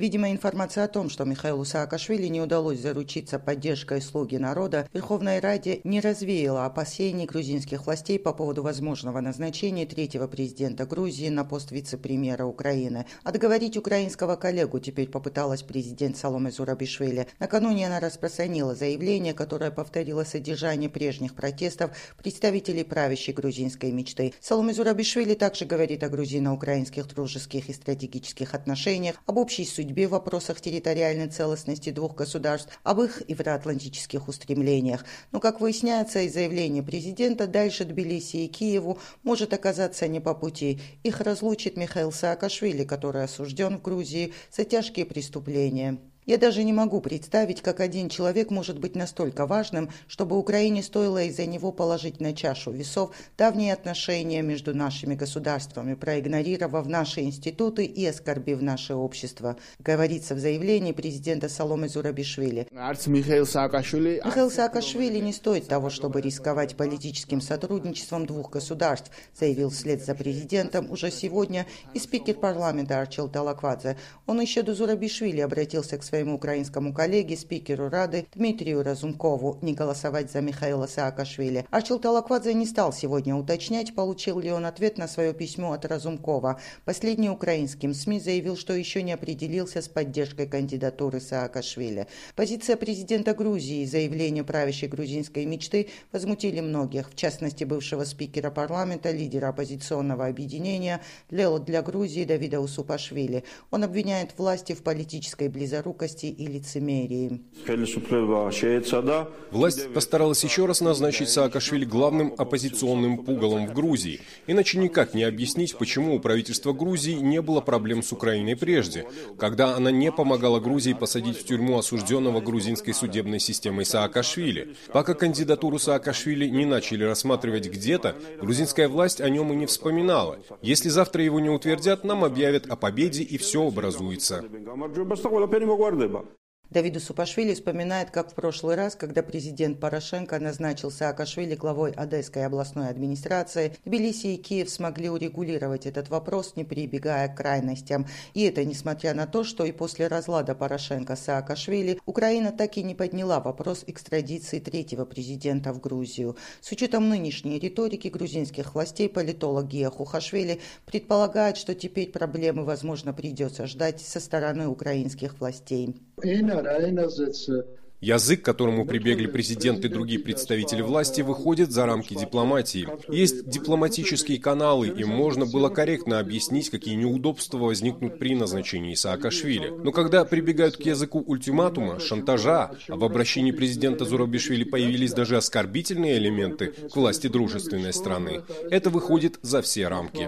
Видимо, информация о том, что Михаилу Саакашвили не удалось заручиться поддержкой слуги народа, Верховной Раде не развеяла опасений грузинских властей по поводу возможного назначения третьего президента Грузии на пост вице-премьера Украины. Отговорить украинского коллегу теперь попыталась президент Саломе Зурабишвили. Накануне она распространила заявление, которое повторило содержание прежних протестов представителей правящей грузинской мечты. Саломе Зурабишвили также говорит о грузино-украинских дружеских и стратегических отношениях, об общей судьбе в вопросах территориальной целостности двух государств, об их евроатлантических устремлениях. Но, как выясняется из заявления президента, дальше Тбилиси и Киеву может оказаться не по пути. Их разлучит Михаил Саакашвили, который осужден в Грузии за тяжкие преступления. Я даже не могу представить, как один человек может быть настолько важным, чтобы Украине стоило из-за него положить на чашу весов давние отношения между нашими государствами, проигнорировав наши институты и оскорбив наше общество, говорится в заявлении президента Соломы Зурабишвили. Михаил Саакашвили не стоит того, чтобы рисковать политическим сотрудничеством двух государств, заявил вслед за президентом уже сегодня и спикер парламента Арчил Талаквадзе. Он еще до Зурабишвили обратился к своей своему украинскому коллеге, спикеру Рады Дмитрию Разумкову не голосовать за Михаила Саакашвили. Арчил Талаквадзе не стал сегодня уточнять, получил ли он ответ на свое письмо от Разумкова. Последний украинским СМИ заявил, что еще не определился с поддержкой кандидатуры Саакашвили. Позиция президента Грузии и заявление правящей грузинской мечты возмутили многих, в частности бывшего спикера парламента, лидера оппозиционного объединения для Грузии Давида Усупашвили. Он обвиняет власти в политической близорукости жестокости и лицемерии. Власть постаралась еще раз назначить Саакашвили главным оппозиционным пугалом в Грузии. Иначе никак не объяснить, почему у правительства Грузии не было проблем с Украиной прежде, когда она не помогала Грузии посадить в тюрьму осужденного грузинской судебной системой Саакашвили. Пока кандидатуру Саакашвили не начали рассматривать где-то, грузинская власть о нем и не вспоминала. Если завтра его не утвердят, нам объявят о победе и все образуется. ჩავარდება Давиду Супашвили вспоминает, как в прошлый раз, когда президент Порошенко назначил Саакашвили главой Одесской областной администрации, Тбилиси и Киев смогли урегулировать этот вопрос, не прибегая к крайностям. И это несмотря на то, что и после разлада Порошенко Саакашвили Украина так и не подняла вопрос экстрадиции третьего президента в Грузию. С учетом нынешней риторики грузинских властей политолог Гия Хухашвили предполагает, что теперь проблемы, возможно, придется ждать со стороны украинских властей. Язык, к которому прибегли президент и другие представители власти, выходит за рамки дипломатии. Есть дипломатические каналы, и можно было корректно объяснить, какие неудобства возникнут при назначении Саакашвили. Но когда прибегают к языку ультиматума, шантажа, а в обращении президента Зурабишвили появились даже оскорбительные элементы к власти дружественной страны, это выходит за все рамки.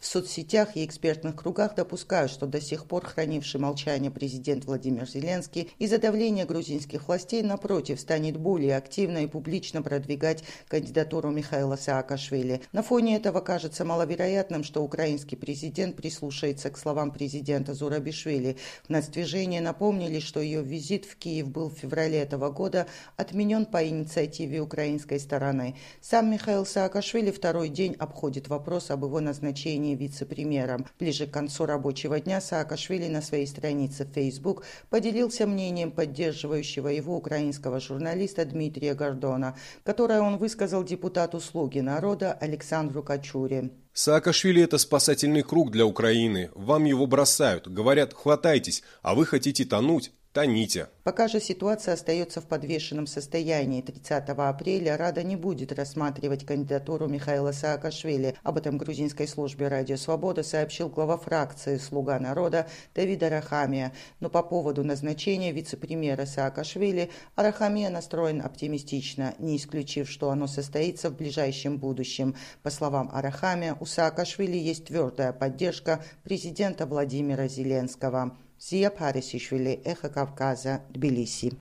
В соцсетях и экспертных кругах допускают, что до сих пор хранивший молчание президент Владимир Зеленский из-за давления грузинских властей, напротив, станет более активно и публично продвигать кандидатуру Михаила Саакашвили. На фоне этого кажется маловероятным, что украинский президент прислушается к словам президента Зурабишвили. В нацдвижении напомнили, что ее визит в Киев был в феврале этого года отменен по инициативе украинской стороны. Сам Михаил Саакашвили второй день обходит вопрос об его назначении назначении вице-премьером. Ближе к концу рабочего дня Саакашвили на своей странице в Facebook поделился мнением поддерживающего его украинского журналиста Дмитрия Гордона, которое он высказал депутату «Слуги народа» Александру Качуре. Саакашвили – это спасательный круг для Украины. Вам его бросают. Говорят, хватайтесь, а вы хотите тонуть. Тоните. Пока же ситуация остается в подвешенном состоянии. 30 апреля Рада не будет рассматривать кандидатуру Михаила Саакашвили. Об этом грузинской службе «Радио Свобода» сообщил глава фракции «Слуга народа» Давида Рахамия. Но по поводу назначения вице-премьера Саакашвили Арахамия настроен оптимистично, не исключив, что оно состоится в ближайшем будущем. По словам Арахамия, у Саакашвили есть твердая поддержка президента Владимира Зеленского. ზია ფარისიშვილი, „ეხა კავკაზა“, თბილისი.